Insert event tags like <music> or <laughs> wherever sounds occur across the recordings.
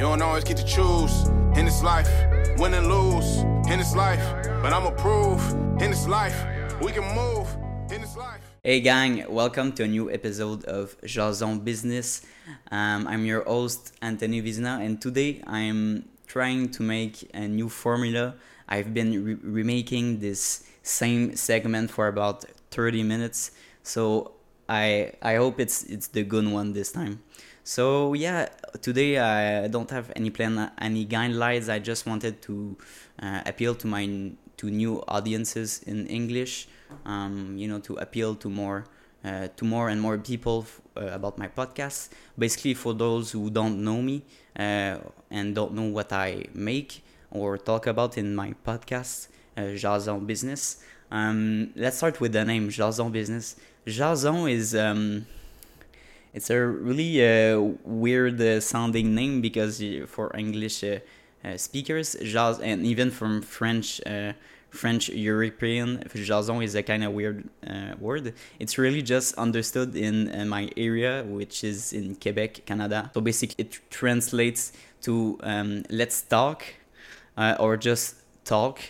You don't always get to choose in this life, win and lose in this life. But I'ma prove in this life, we can move in this life. Hey gang, welcome to a new episode of Jason Business. Um, I'm your host Anthony Vezina, and today I'm trying to make a new formula. I've been re- remaking this same segment for about 30 minutes, so I I hope it's it's the good one this time. So yeah, today I don't have any plan, any guidelines. I just wanted to uh, appeal to my to new audiences in English. Um, you know, to appeal to more uh, to more and more people uh, about my podcast. Basically, for those who don't know me uh, and don't know what I make or talk about in my podcast, uh, Jason Business. Um, let's start with the name Jason Business. Jason is um, it's a really uh, weird uh, sounding name because uh, for English uh, uh, speakers, jazz, and even from French, French European, jason is a kind of weird word. It's really just understood in my area, which is in Quebec, Canada. So basically, it translates to um, let's talk or just talk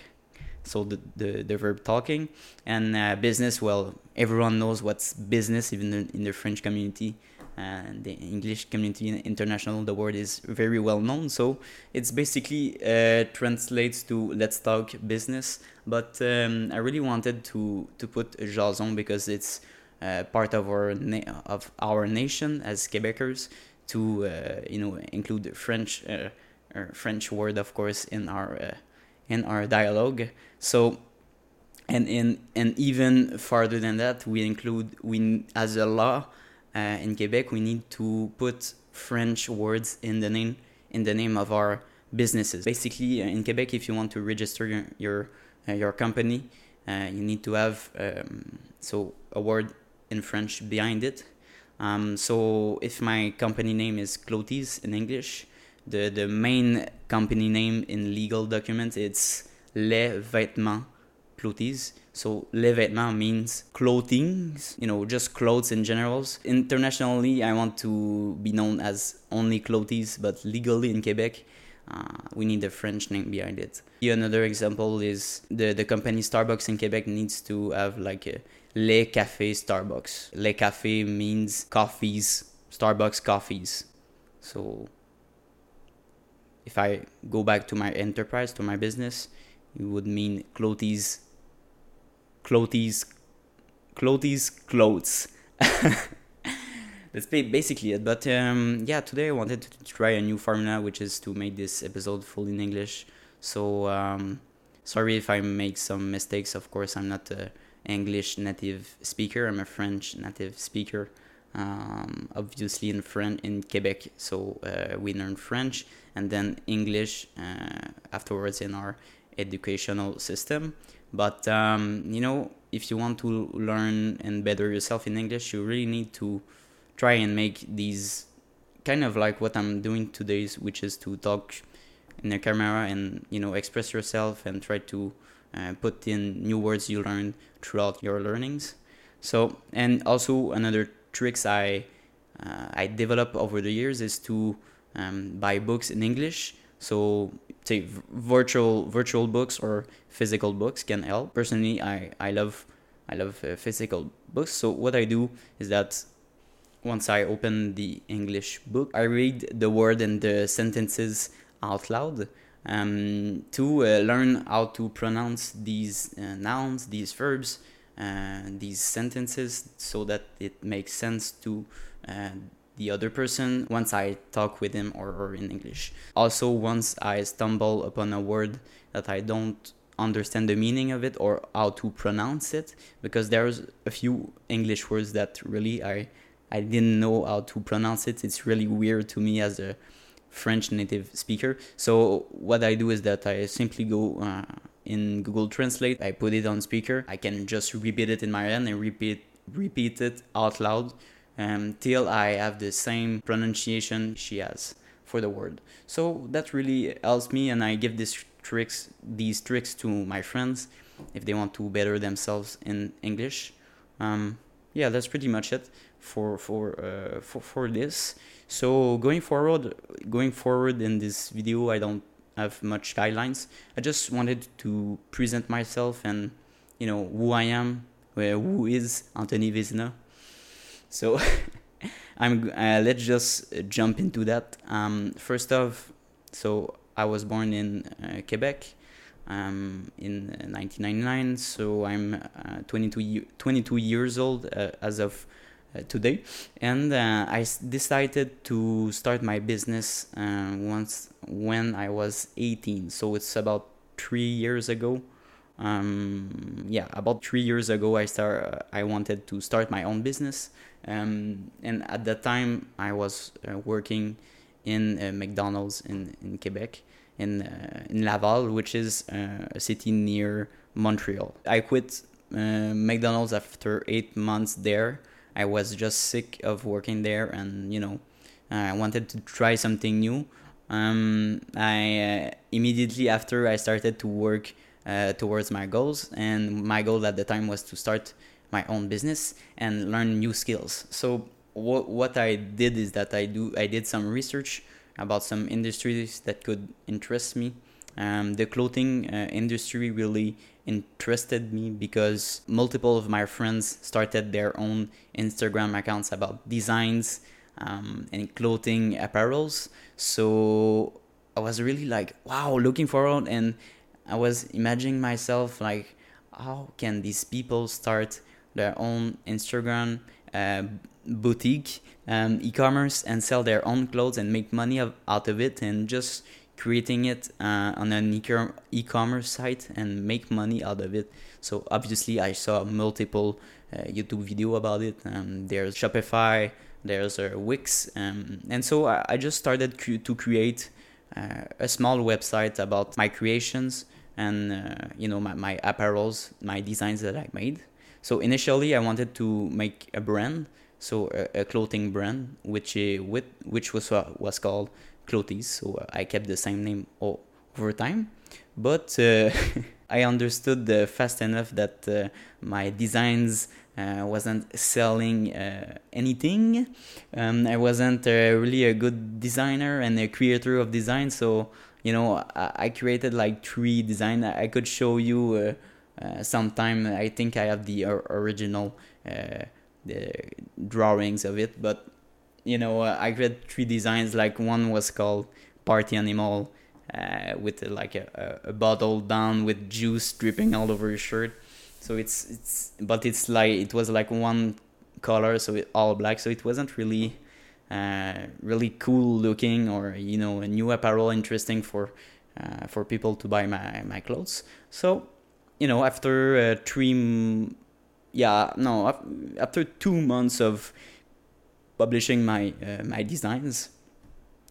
so the, the, the verb talking and uh, business well everyone knows what's business even in the french community and the english community international the word is very well known so it's basically uh, translates to let's talk business but um, i really wanted to to put jason because it's uh, part of our of our nation as quebecers to uh, you know include the french uh, french word of course in our uh, in our dialogue. So, and in and even farther than that, we include we as a law uh, in Quebec, we need to put French words in the name in the name of our businesses. Basically, uh, in Quebec, if you want to register your your, uh, your company, uh, you need to have um, so a word in French behind it. Um, so if my company name is Clothes in English, the the main company name in legal documents it's Les Vêtements Clothes. So les vêtements means clothing, you know, just clothes in general. Internationally, I want to be known as only clothes, but legally in Quebec, uh, we need a French name behind it. Another example is the, the company Starbucks in Quebec needs to have like a Les Cafés Starbucks. Les Cafés means coffees, Starbucks coffees. So if I go back to my enterprise, to my business, it would mean clothes, clothes, clothes, clothes. <laughs> That's basically it. But um, yeah, today I wanted to try a new formula, which is to make this episode full in English. So um, sorry if I make some mistakes. Of course, I'm not an English native speaker. I'm a French native speaker um, obviously in French in Quebec. So uh, we learn French and then English uh, afterwards in our educational system. But um, you know, if you want to learn and better yourself in English, you really need to try and make these kind of like what I'm doing today, which is to talk in the camera and you know express yourself and try to uh, put in new words you learned throughout your learnings. So and also another tricks I uh, I develop over the years is to um, buy books in English. So say virtual virtual books or physical books can help. Personally, I I love I love uh, physical books. So what I do is that once I open the English book, I read the word and the sentences out loud um, to uh, learn how to pronounce these uh, nouns, these verbs, uh, these sentences so that it makes sense to uh, the other person once I talk with him or, in English. Also, once I stumble upon a word that I don't understand the meaning of it or how to pronounce it, because there's a few English words that really I I didn't know how to pronounce it. It's really weird to me as a French native speaker. So what I do is that I simply go uh, in Google Translate. I put it on speaker. I can just repeat it in my head and repeat repeat it out loud until um, I have the same pronunciation she has for the word. So that really helps me, and I give these tricks these tricks to my friends if they want to better themselves in English. Um, yeah, that's pretty much it. for for uh, for for this. So going forward, going forward in this video, I don't have much guidelines. I just wanted to present myself and you know who I am, who is Anthony Vezina. So <laughs> I'm uh, let's just jump into that. Um, first off, so I was born in uh, Quebec um, in 1999, so I'm uh, 22, 22 years old uh, as of uh, today, and uh, I decided to start my business once when I was 18. So it's about three years ago. Um, yeah, about three years ago, I start. I wanted to start my own business, um, and at that time, I was working in McDonald's in in Quebec in uh, in Laval, which is uh, a city near Montreal. I quit uh, McDonald's after eight months there. I was just sick of working there, and you know, I wanted to try something new. Um, I immediately after I started to work towards my goals, and my goal at the time was to start my own business and learn new skills. So what what I did is that I do I did some research about some industries that could interest me. Um, the clothing uh, industry really interested me because multiple of my friends started their own Instagram accounts about designs um, and clothing apparels. So I was really like, wow, looking forward, and I was imagining myself like, how can these people start their own Instagram uh, boutique um, e-commerce and sell their own clothes and make money of, out of it and just creating it uh, on an e-commerce site and make money out of it. So obviously i saw multiple uh, youtube video about it. Um, there's shopify there's uh, wix um, and so I, I, just started to create uh, a small website about my creations and uh, you know my, my apparels my designs that i made so initially, I wanted to make a brand, so a, a clothing brand, which uh, with which was uh, was called Clothes. So uh, I kept the same name all, over time, but uh, <laughs> I understood uh, fast enough that uh, my designs wasn't selling anything. Um, I wasn't really a good designer and a creator of design, so you know I, I created like three design. I could show you uh, sometime I think I have the original uh, the drawings of it, but you know uh, I read three designs. Like one was called Party Animal, uh, with like a, a, bottle down with juice dripping all over his shirt. So it's it's but it's like it was like one color, so it all black. So it wasn't really uh, really cool looking or you know a new apparel interesting for uh, for people to buy my my clothes. So you know, after uh, three, yeah, no, after two months of publishing my uh, my designs,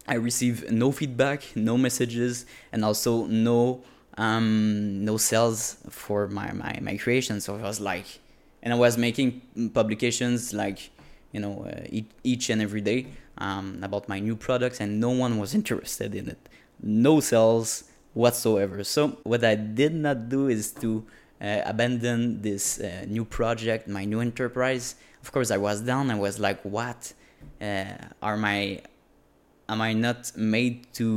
I received no feedback, no messages, and also no um, no sales for my, my my creation. So I was like, and I was making publications like you know uh, each, each and every day um, about my new products, and no one was interested in it. No sales, whatsoever. So what I did not do is to uh, abandon this uh, new project, my new enterprise. Of course, I was down. I was like, "What uh, are my? Am I not made to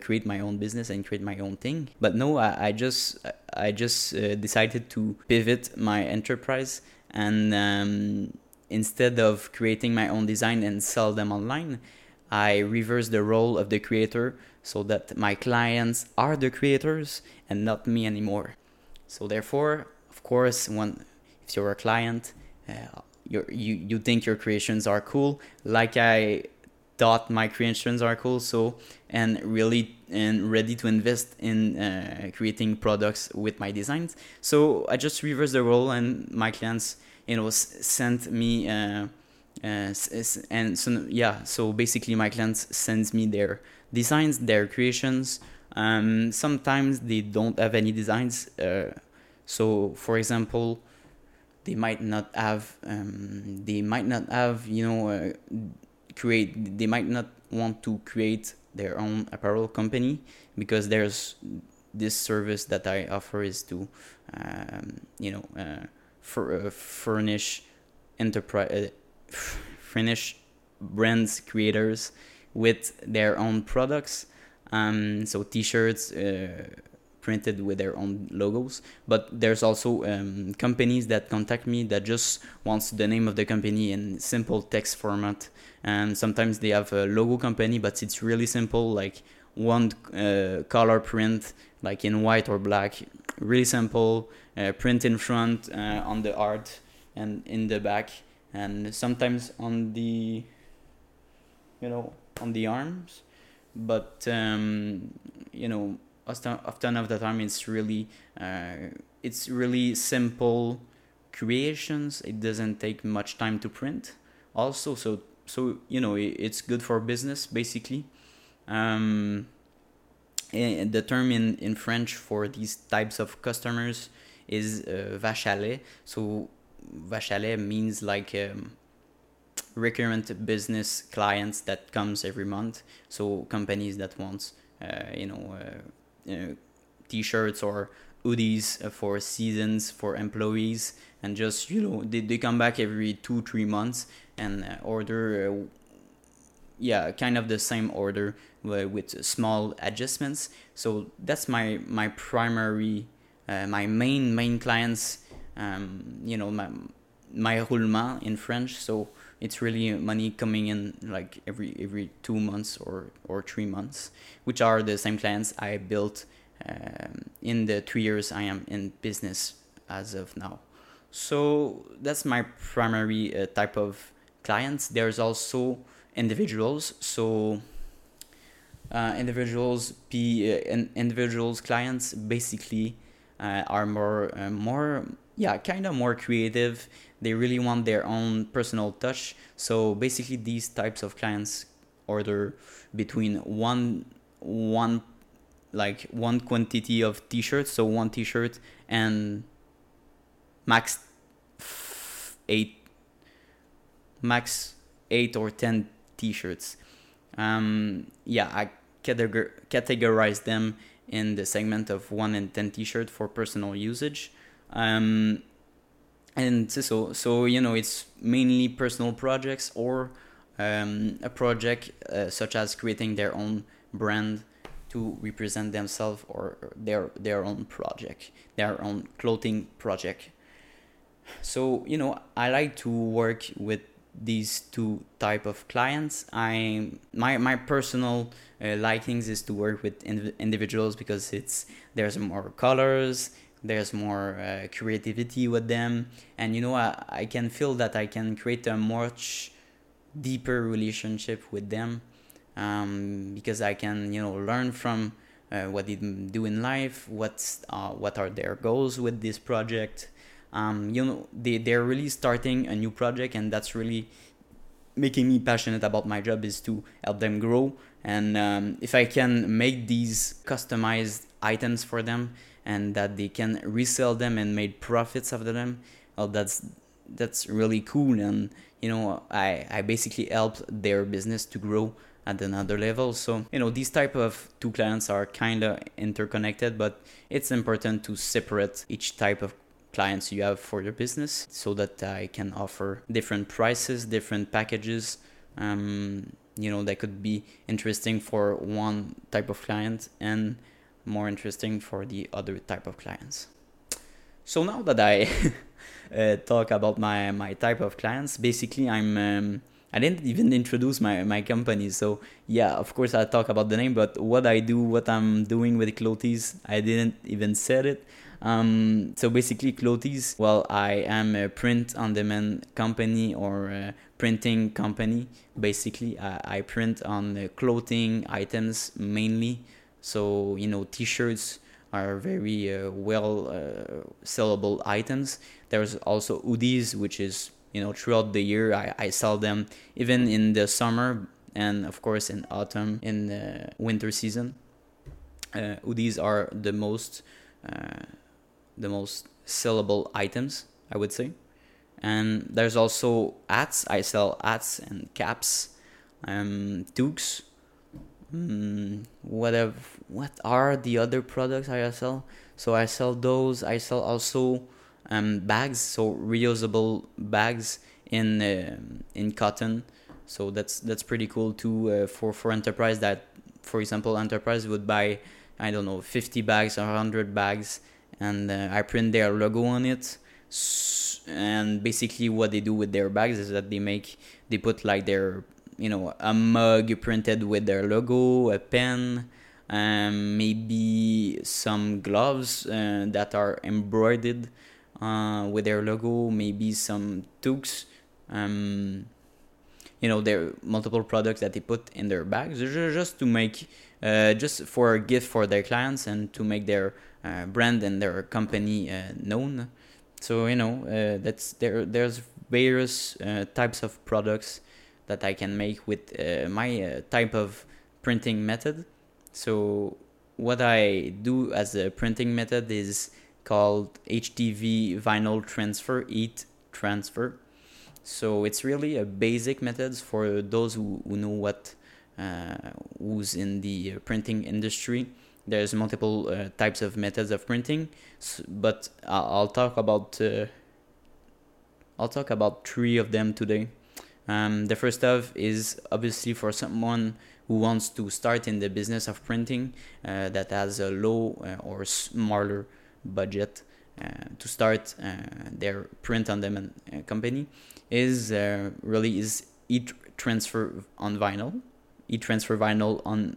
uh, create my own business and create my own thing?" But no, I, I just I just uh, decided to pivot my enterprise and um, instead of creating my own design and sell them online, I reverse the role of the creator so that my clients are the creators and not me anymore. So therefore, of course, when if you're a client, uh, you you think your creations are cool, like I thought my creations are cool. So and really and ready to invest in uh, creating products with my designs. So I just reverse the role, and my clients, you know, sent me. Uh, and so yeah so basically my clients sends me their designs their creations. Um, sometimes they don't have any designs uh, so for example they might not have um, they might not have you know uh, create they might not want to create their own apparel company because there's this service that I offer is to um, you know uh, for, uh, furnish enterprise finish brands creators with their own products. Um, so t-shirts uh, printed with their own logos. But there's also um, companies that contact me that just wants the name of the company in simple text format. And sometimes they have a logo company, but it's really simple, like one uh, color print, like in white or black, really simple. Uh, print in front uh, on the art and in the back, and sometimes on the, you know, on the arms. But um, you know, often, of the time it's really uh, it's really simple creations. It doesn't take much time to print. Also, so so you know, it's good for business basically. Um, and the term in, in French for these types of customers is uh. So lait means like um, recurrent business clients that comes every month. So companies that want uh, you know uh, uh t-shirts or hoodies for seasons for employees and just you know they, they come back every two three months and uh, order uh, yeah kind of the same order with small adjustments so that's my my primary uh, my main main clients um, you know my my roulement in french. So it's really money coming in like every every two months or or three months which are the same clients i built um, in the three years i am in business as of now. So that's my primary uh, type of clients. There's also individuals. So uh, individuals p uh, individuals clients basically uh, are more uh, more yeah kind of more creative. They really want their own personal touch. So basically these types of clients order between one one like one quantity of t-shirts so one t-shirt and max eight max eight or ten t-shirts. Um, yeah i categorize them in the segment of 1 and 10 t-shirt for personal usage um, and so so you know it's mainly personal projects or um, a project uh, such as creating their own brand to represent themselves or their their own project their own clothing project. So you know i like to work with these two type of clients. I my my personal uh, likings is to work with indiv- individuals because it's there's more colors there's more uh, creativity with them. And you know I, I can feel that i can create a much deeper relationship with them um, because i can you know learn from uh, what they do in life what's uh, what are their goals with this project. Um, you know they, they're really starting a new project and that's really making me passionate about my job is to help them grow. And um, if i can make these customized items for them and that they can resell them and make profits after them well that's that's really cool. And you know i i basically helped their business to grow at another level. So you know these type of two clients are kind of interconnected but it's important to separate each type of clients you have for your business so that i can offer different prices different packages um, you know that could be interesting for one type of client. And more interesting for the other type of clients. So now that I <laughs> uh, talk about my, my type of clients, basically I'm um, I didn't even introduce my, my company. So yeah, of course I talk about the name, but what I do, what I'm doing with Clothes, I didn't even said it. Um, so basically Clothes, well, I am a print on demand company or printing company. Basically, I, I print on clothing items mainly. So you know, T-shirts are very uh, well uh, sellable items. There's also hoodies, which is you know throughout the year I, I sell them even in the summer and of course in autumn in the winter season. Uh, hoodies are the most uh, the most sellable items I would say. And there's also hats. I sell hats and caps, um, toques mm, what have, what are the other products I sell? So I sell those. I sell also um, bags, so reusable bags in um in cotton. So that's that's pretty cool too uh, for for enterprise that, for example, enterprise would buy I don't know 50 bags or 100 bags, and uh, I print their logo on it. And basically, what they do with their bags is that they make they put like their you know a mug printed with their logo, a pen, um, maybe some gloves uh, that are embroidered uh, with their logo, maybe some toques. Um, you know, there are multiple products that they put in their bags just to make, uh, just for a gift for their clients and to make their uh, brand and their company uh, known. So you know, uh, that's there. There's various types of products that I can make with my type of printing method. So what I do as a printing method is called HTV vinyl transfer, heat transfer. So it's really a basic methods for those who, who know what uh, who's in the printing industry. There's multiple uh, types of methods of printing, but I'll, talk about uh, I'll talk about three of them today. Um, the first of is obviously for someone who wants to start in the business of printing uh, that has a low uh, or smaller budget uh, to start uh, their print on demand uh, company is uh, really is heat transfer on vinyl heat transfer vinyl on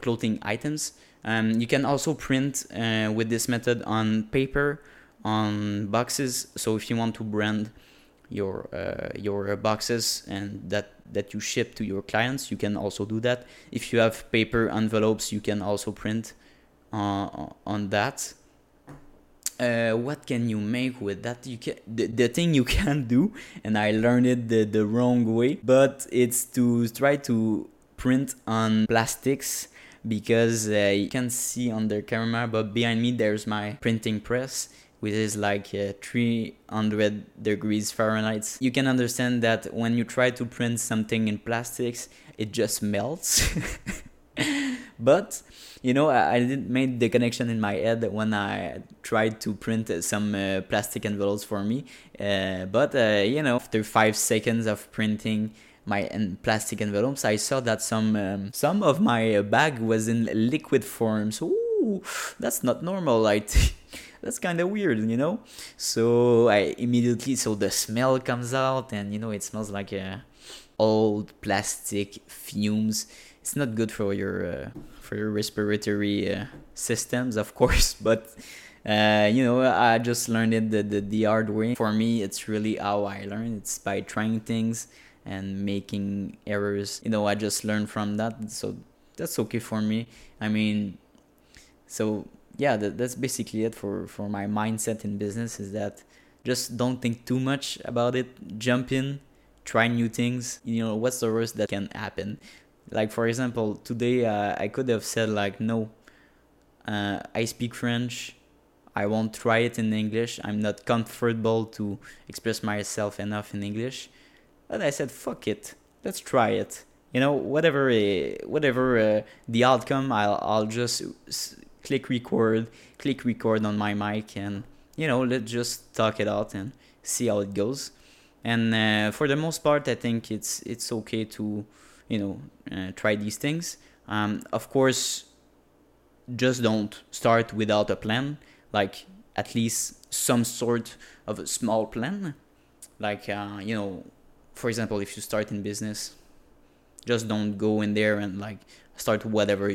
clothing items. Um, you can also print with this method on paper on boxes. So if you want to brand your uh, your boxes and that that you ship to your clients you can also do that. If you have paper envelopes you can also print uh, on that. Uh, what can you make with that? You can the, the thing you <laughs> can do and i learned it the, the wrong way but it's to try to print on plastics because uh, you can see on the camera but behind me there's my printing press which is like uh, 300 degrees Fahrenheit. You can understand that when you try to print something in plastics, it just melts. <laughs> but you know, I, I didn't make the connection in my head when I tried to print some uh, plastic envelopes for me. Uh, but uh, you know, after five seconds of printing my plastic envelopes, I saw that some um, some of my bag was in liquid form. So ooh, that's not normal. Like <laughs> that's kind of weird, you know. So I immediately so the smell comes out, and you know it smells like a uh, old plastic fumes. It's not good for your uh, for your respiratory uh, systems, of <laughs> course, but. Uh, you know, I just learned it the, the, the hard way. For me, it's really how I learn. It's by trying things and making errors. You know, I just learned from that. So that's okay for me. I mean, so yeah, that, that's basically it for for my mindset in business. Is that just don't think too much about it. Jump in, try new things. You know, what's the worst that can happen? Like for example, today uh, I could have said like, no, uh, I speak French. I won't try it in English. I'm not comfortable to express myself enough in English. But I said, fuck it. Let's try it. You know, whatever, uh, whatever the outcome, I'll, I'll just click record, click record on my mic, and you know, let's just talk it out and see how it goes. And uh, for the most part, I think it's it's okay to you know uh, try these things. Um, of course, just don't start without a plan. Like at least some sort of a small plan. Like uh, you know, for example, if you start in business, just don't go in there and like start whatever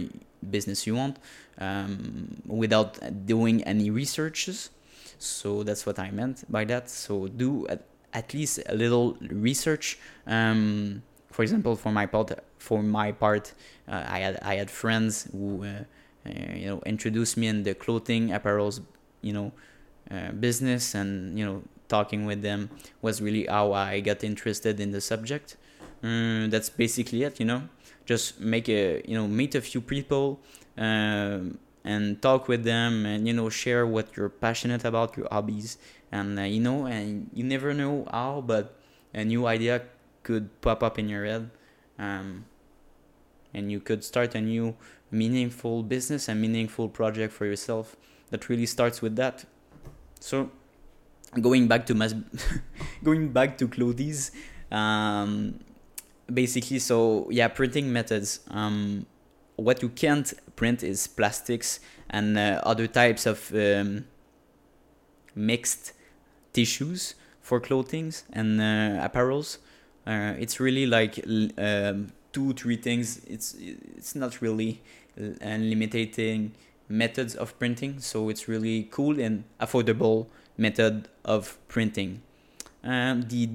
business you want um, without doing any researches. So that's what I meant by that. So do at, at least a little research. Um, for example, for my part, for my part, uh, I had I had friends who uh, uh, you know introduced me in the clothing apparels you know uh, business, and you know talking with them was really how I got interested in the subject. Mm, that's basically it, you know just make a you know meet a few people um, and talk with them and you know share what you're passionate about your hobbies. And uh, you know and you never know how but a new idea could pop up in your head um, and you could start a new meaningful business and meaningful project for yourself that really starts with that. So going back to mass <laughs> going back to clothes um, basically so yeah printing methods um, what you can't print is plastics and uh, other types of um, mixed tissues for clothing and uh, apparels. Uh, it's really like um, two three things. It's it's not really limiting methods of printing so it's really cool and affordable method of printing. Um, the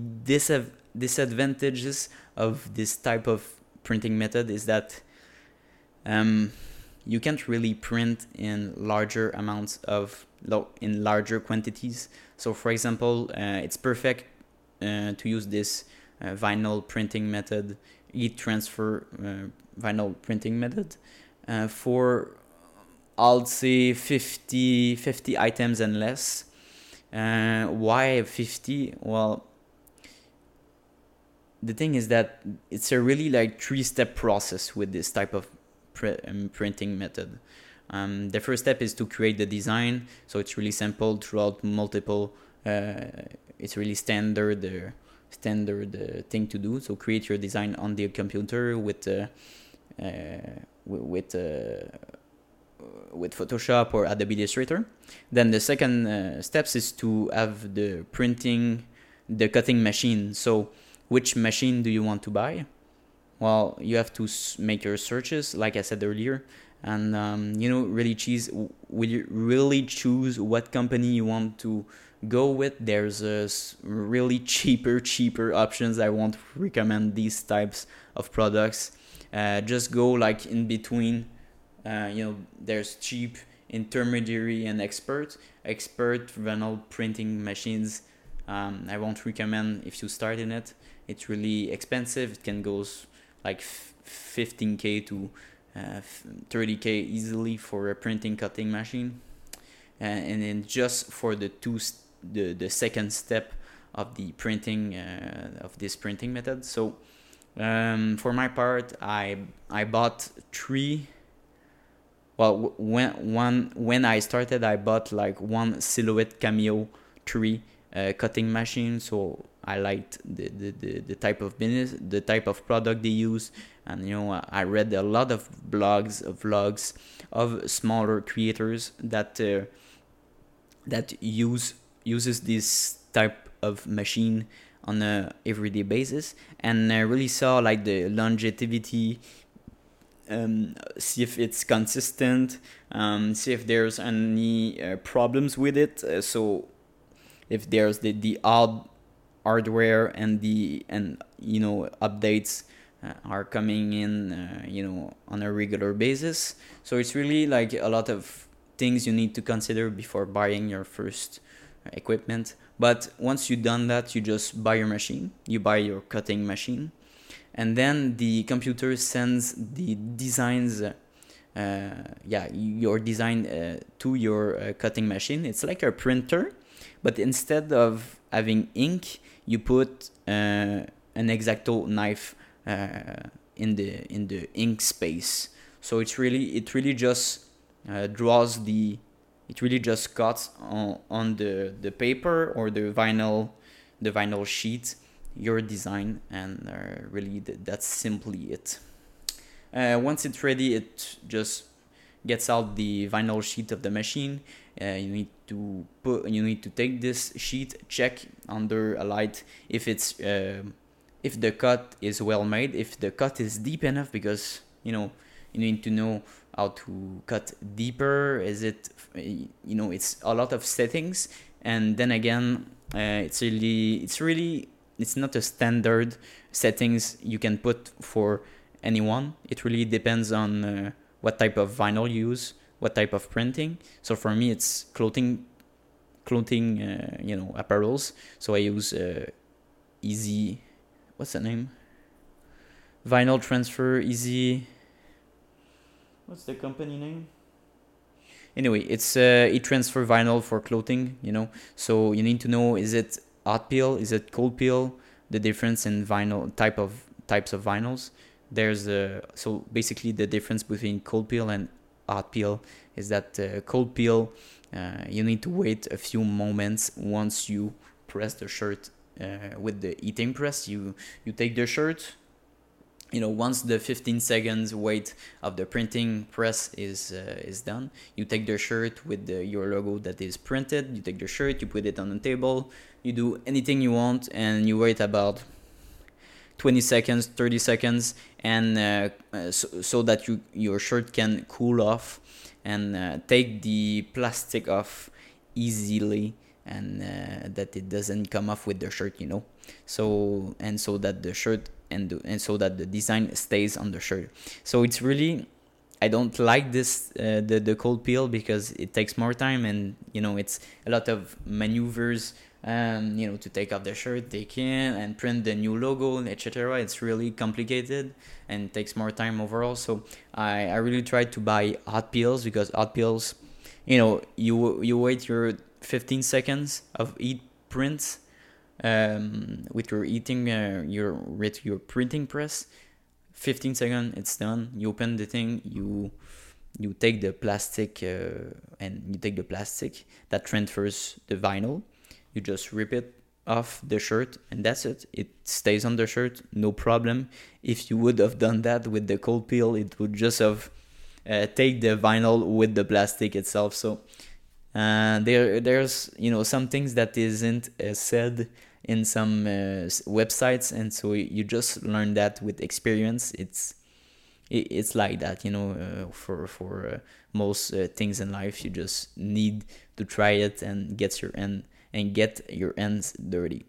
disadvantages of this type of printing method is that um, you can't really print in larger amounts of in larger quantities so for example uh, it's perfect uh, to use this uh, vinyl printing method heat transfer uh, vinyl printing method uh, for I'll say 50, 50 items and less. Uh, why 50? Well, the thing is that it's a really like three step process with this type of pr- um, printing method. Um, the first step is to create the design, so it's really simple throughout multiple. Uh, it's really standard, uh, standard uh, thing to do. So create your design on the computer with uh, uh, with uh, with Photoshop or Adobe Illustrator. Then the second steps is to have the printing, the cutting machine. So which machine do you want to buy? Well, you have to make your searches, like I said earlier, and um, you know really choose. Will you really choose what company you want to go with? There's a really <laughs> cheaper, cheaper options. I won't recommend these types of products. Uh, just go like in between uh, you know, there's cheap, intermediary, and expert. Expert vinyl printing machines. Um, I won't recommend if you start in it. It's really expensive. It can go like 15k to uh, 30k easily for a printing cutting machine, uh, and then just for the two the the second step of the printing uh, of this printing method. So um, for my part, I I bought three well when one when I started I bought like one Silhouette Cameo 3 uh, cutting machine so I liked the, the, the, the type of business the type of product they use and you know I read a lot of blogs vlogs of smaller creators that uh, that use uses this type of machine on a everyday basis and I really saw like the longevity um, see if it's consistent, um, see if there's any uh, problems with it. Uh, so if there's the, the odd hardware and the and you know updates uh, are coming in uh, you know on a regular basis. So it's really like a lot of things you need to consider before buying your first equipment. But once you've done that, you just buy your machine. You buy your cutting machine and then the computer sends the designs uh, yeah your design uh, to your uh, cutting machine it's like a printer but instead of having ink you put uh, an exacto knife uh, in the in the ink space. So it's really it really just uh, draws the it really just cuts on, on the the paper or the vinyl the vinyl sheet your design and uh, really th- that's simply it. Uh, once it's ready it just gets out the vinyl sheet of the machine uh, you need to put you need to take this sheet check under a light if it's uh, if the cut is well made if the cut is deep enough because you know you need to know how to cut deeper. Is it you know it's a lot of settings. And then again uh, it's really it's really it's not a standard settings you can put for anyone. It really depends on uh, what type of vinyl you use, what type of printing. So for me, it's clothing, clothing, uh, you know, apparels. So I use uh, Easy. What's the name? Vinyl transfer easy. What's the company name? Anyway, it's uh, e transfer vinyl for clothing. You know, so you need to know is it hot peel? Is it cold peel? The difference in vinyl type of types of vinyls. There's a so basically the difference between cold peel and hot peel is that uh, cold peel uh, you need to wait a few moments. Once you press the shirt uh, with the heating press you you take the shirt. You know once the 15 seconds wait of the printing press is uh, is done you take the shirt with the, your logo that is printed. You take the shirt you put it on the table. You do anything you want and you wait about 20 seconds 30 seconds and uh, uh, so, so that you your shirt can cool off and uh, take the plastic off easily and uh, that it doesn't come off with the shirt you know? So and so that the shirt and the, and so that the design stays on the shirt. So it's really I don't like this uh, the the cold peel because it takes more time and you know it's a lot of maneuvers um, you know to take off the shirt take in and print the new logo etc it's really complicated and takes more time overall. So I, I really try to buy hot peels because hot peels you know you you wait your 15 seconds of heat prints um, with your eating uh, your with your printing press. 15 seconds it's done. You open the thing you you take the plastic uh, and you take the plastic that transfers the vinyl you just rip it off the shirt and that's it. It stays on the shirt no problem. If you would have done that with the cold peel it would just have uh, take the vinyl with the plastic itself. So uh, there there's you know some things that isn't uh, said in some uh, websites. And so you just learn that with experience. It's it's like that you know uh, for for uh, most things in life you just need to try it and get your end and get your hands dirty.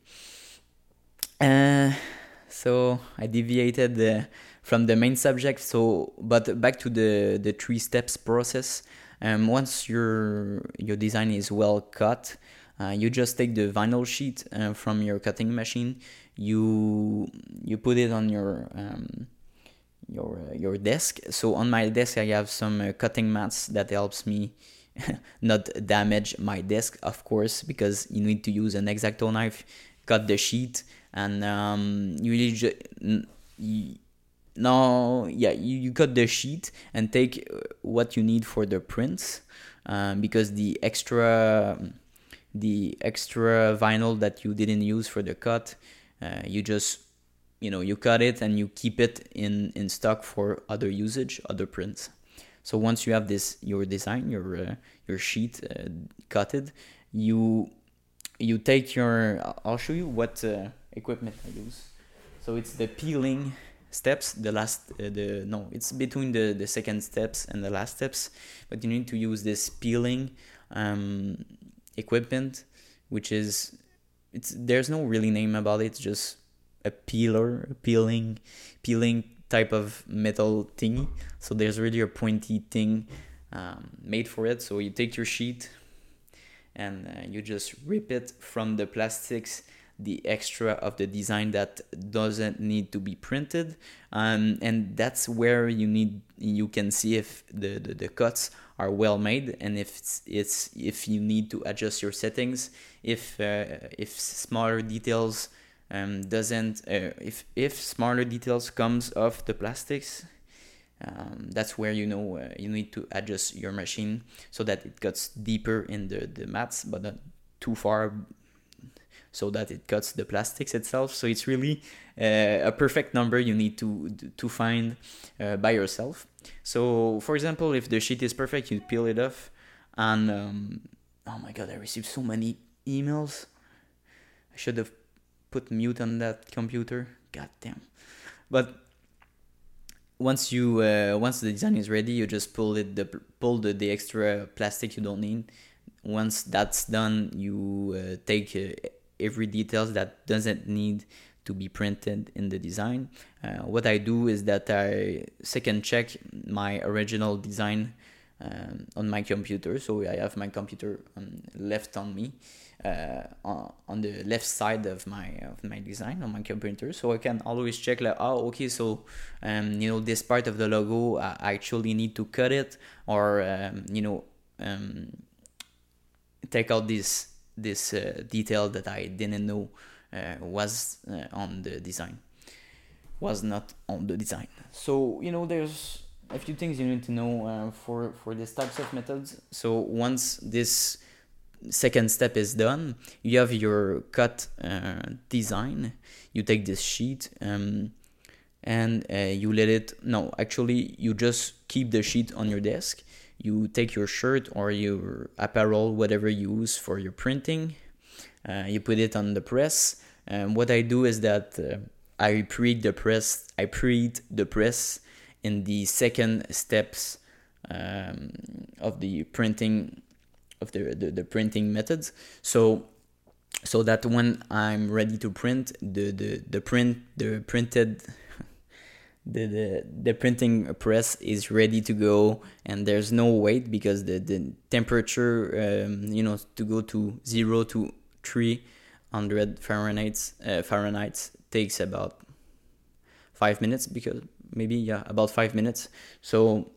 Uh, so i deviated uh, from the main subject so but back to the the three steps process. Um, once your your design is well cut uh, you just take the vinyl sheet uh, from your cutting machine. You you put it on your um, your uh, your desk. So on my desk i have some uh, cutting mats that helps me <laughs> not damage my desk of course because you need to use an exacto knife cut the sheet and um, you really ju- you, no yeah you, you cut the sheet and take uh, what you need for the prints um, because the extra the extra vinyl that you didn't use for the cut uh, you just you know you cut it and you keep it in in stock for other usage other prints so once you have this your design your uh, your sheet uh, cutted you you take your i'll show you what uh, equipment i use. So it's the peeling steps the last uh, the no it's between the the second steps and the last steps. But you need to use this peeling um, equipment which is it's there's no really name about it it's just a peeler peeling peeling type of metal thingy. So there's really a pointy thing um, made for it. So you take your sheet and uh, you just rip it from the plastics the extra of the design that doesn't need to be printed. Um, and that's where you need you can see if the, the, the cuts are well made and if it's, it's if you need to adjust your settings. If uh, if smaller details um, doesn't uh, if if smaller details comes off the plastics um, that's where you know uh, you need to adjust your machine so that it cuts deeper in the, the mats but not too far so that it cuts the plastics itself. So it's really uh, a perfect number you need to to find uh, by yourself. So for example, if the sheet is perfect, you peel it off, and um, oh my god, I received so many emails. I should have put mute on that computer. God damn. But once you uh, once the design is ready, you just pull it the pull the, the extra plastic you don't need. Once that's done, you uh, take uh, every details that doesn't need to be printed in the design. Uh, what I do is that I second check my original design um, on my computer. So I have my computer on, left on me, uh, on, on the left side of my of my design on my computer. So I can always check like, oh, okay, so um, you know this part of the logo, I actually need to cut it, or um, you know, um, take out this this uh, detail that I didn't know uh, was uh, on the design was not on the design so you know there's a few things you need to know uh, for for these types of methods. So once this second step is done, you have your cut uh, design. You take this sheet um, and uh, you let it. No, actually, you just keep the sheet on your desk. You take your shirt or your apparel, whatever you use for your printing. Uh, you put it on the press. And what I do is that uh, I preheat the press. I preheat the press in the second steps um, of the printing of the, the, the printing methods. So so that when I'm ready to print, the the, the print the printed <laughs> the, the the printing press is ready to go and there's no wait because the the temperature um, you know to go to zero to three hundred Fahrenheit uh, Fahrenheit takes about five minutes because maybe yeah about five minutes so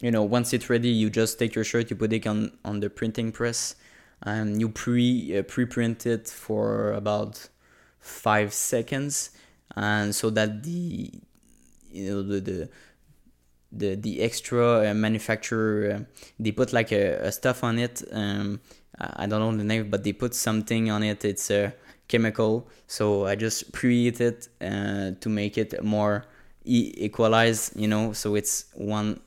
you know once it's ready you just take your shirt you put it on on the printing press and you pre uh, pre-print it for about five seconds. And so that the you know the the the, the extra uh, manufacturer uh, they put like a, a stuff on it um, I don't know the name but they put something on it. It's a chemical. So I just preheat it uh, to make it more e- equalized you know so it's one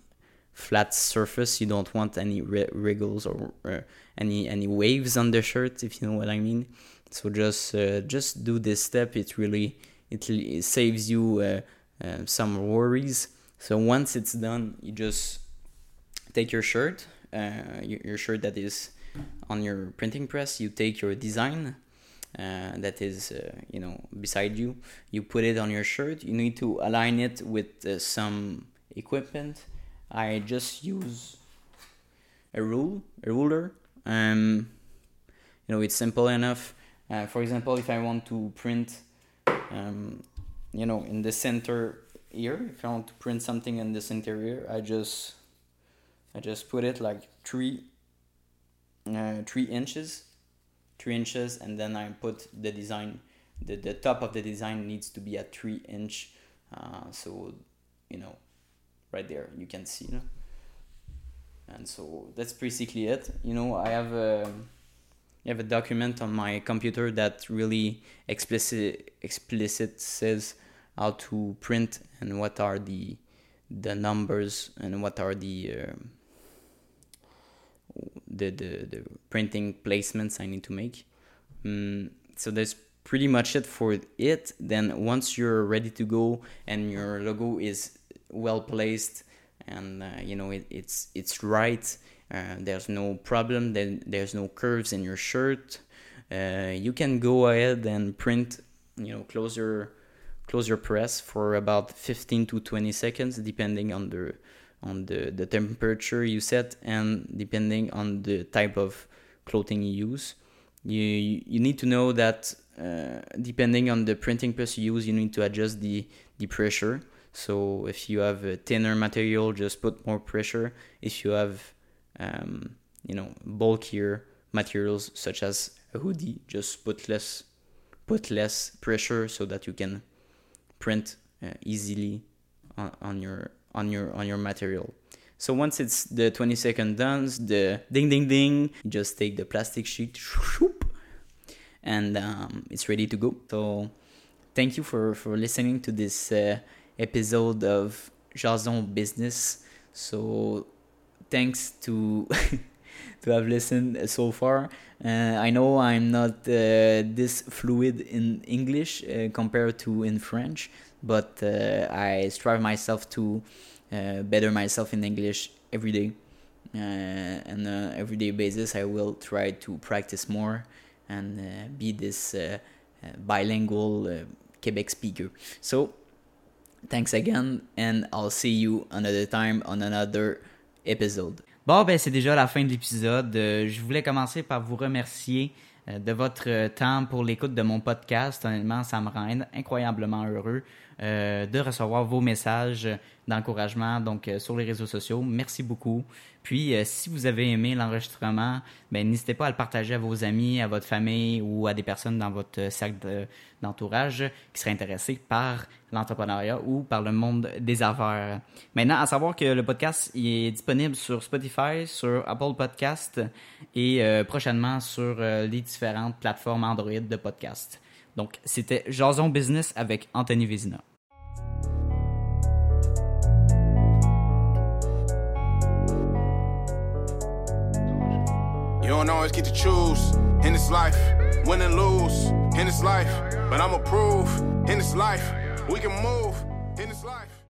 flat surface. You don't want any wriggles or uh, any any waves on the shirt if you know what I mean. So just uh, just do this step. It really it, it saves you uh, uh, some worries. So once it's done you just take your shirt uh, your, your shirt that is on your printing press. You take your design uh, that is you know beside you. You put it on your shirt. You need to align it with some equipment i just use a rule a ruler um, you know it's simple enough. Uh, for example if i want to print um, you know in the center here if i want to print something in the center here i just i just put it like three uh, three inches three inches and then I put the design the, the top of the design needs to be at three inch uh, so you know right there you can see no? and so that's basically it you know I have a I have a document on my computer that really explicit explicit says how to print and what are the the numbers and what are the uh, the, the, the printing placements I need to make. Um, so that's pretty much it for it. Then once you're ready to go and your logo is well placed and uh, you know it, it's it's right, uh, there's no problem. Then there's no curves in your shirt. Uh, you can go ahead and print. You know, close your close your press for about 15 to 20 seconds, depending on the on the, the temperature you set and depending on the type of clothing you use. You, you need to know that uh, depending on the printing press you use, you need to adjust the, the pressure. So if you have a thinner material, just put more pressure. If you have, um, you know, bulkier materials such as a hoodie, just put less, put less pressure so that you can print uh, easily on, on your on your on your material. So once it's the 20 second done, the ding ding ding, just take the plastic sheet and um, it's ready to go. So thank you for, for listening to this uh, episode of Jason Business. So thanks to <laughs> to have listened so far. Uh, I know I'm not uh, this fluid in English uh, compared to in French, but uh, I strive myself to uh, better myself in English every day. Uh, and uh, everyday basis, I will try to practice more and be this bilingual Quebec speaker. So, thanks again, and I'll see you another time on another episode. Bon, ben c'est déjà la fin de l'épisode. je voulais commencer par vous remercier de votre temps pour l'écoute de mon podcast. Honnêtement, ça me rend incroyablement heureux. Euh, de recevoir vos messages d'encouragement donc euh, sur les réseaux sociaux. Merci beaucoup. Puis, euh, si vous avez aimé l'enregistrement, ben, n'hésitez pas à le partager à vos amis, à votre famille ou à des personnes dans votre cercle d'entourage qui seraient intéressés par l'entrepreneuriat ou par le monde des affaires. Maintenant, à savoir que le podcast est disponible sur Spotify, sur Apple Podcast et euh, prochainement sur euh, les différentes plateformes Android de podcast. Donc, c'était Jason Business avec Anthony Vézina. We can move.